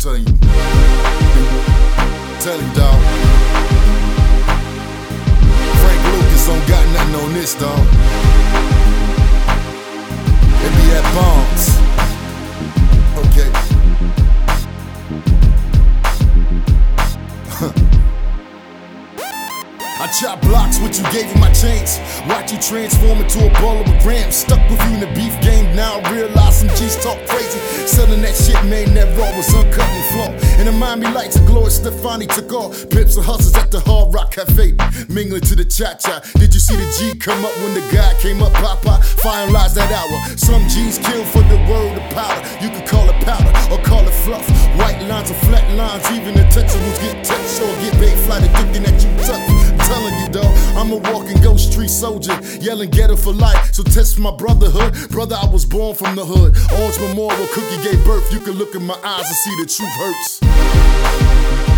telling you. Dog. Chop blocks what you gave in my chains. Watch you transform into a ball of a gram. Stuck with you in the beef game. Now I realize some G's talk crazy. Selling that shit, man, that raw was uncut and flaw. And the Miami lights of glory, Stefani took off. Pips and hustlers at the Hard Rock Cafe. Mingling to the cha cha. Did you see the G come up when the guy came up? Papa finalized that hour. Some G's kill for the word of powder. You could call it powder or call it fluff. White lines or flat lines. Even the Texans get touched or get bait fly thinking that you tough telling you, though, I'm a walking soldier, yelling ghetto for life. So test my brotherhood. Brother, I was born from the hood. Orange Memorial Cookie gave birth. You can look in my eyes and see the truth hurts.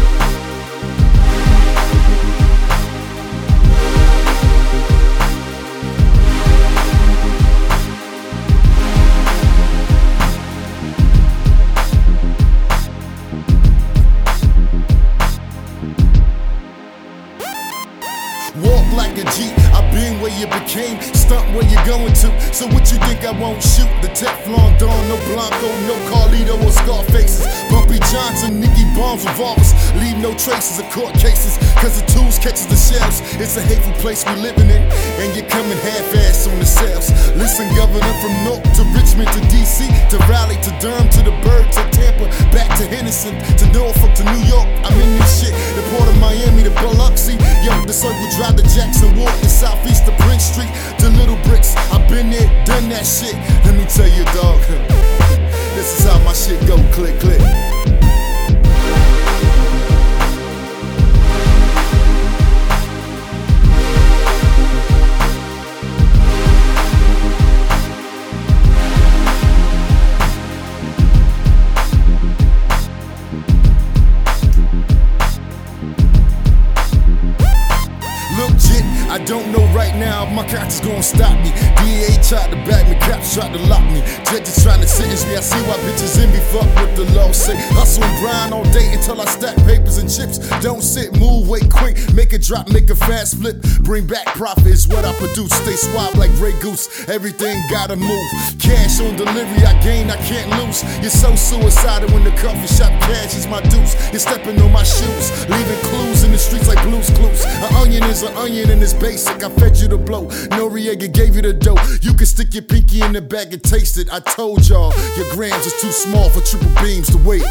Walk like a G, I been where you became, stunt where you going to. So what you think I won't shoot? The Teflon Don, no Blanco, no Carlito or Scarfaces. Bumpy Johnson, Nicky Barnes, revolvers, leave no traces of court cases. Cause the tools catches the shells. It's a hateful place we living in, and you're coming half-ass on the sales. Listen, Governor, from North to Richmond to DC to Raleigh to Durham to the Bird to Tampa, back to Henderson to Norfolk to New York. I'm in this shit. The port of Miami to Biloxi, the circle drive to Jackson Walk, the southeast to Prince Street to Little Bricks. I've been there, done that shit. Let me tell you, dog. this is how my shit go. Click, click. I don't know right now if my conscience gonna stop me. DA tried to back me, cops tried to lock me. Judges trying to sentence me. I see why bitches envy fuck with the law say. Hustle and grind all day until I stack papers and chips. Don't sit, move, wait quick, make a drop, make a fast flip. Bring back profit is what I produce. Stay suave like Grey Goose. Everything gotta move. Cash on delivery, I gain, I can't lose. You're so suicidal when the coffee shop cash is my deuce. You're stepping on my shoes, leaving clues in the streets like Blue's Clues. An onion is an onion and it's basic. I fed you the blow. Noriega gave you the dough. You can stick your pinky in the bag and taste it. I told y'all your grams is too small for triple beams to wait.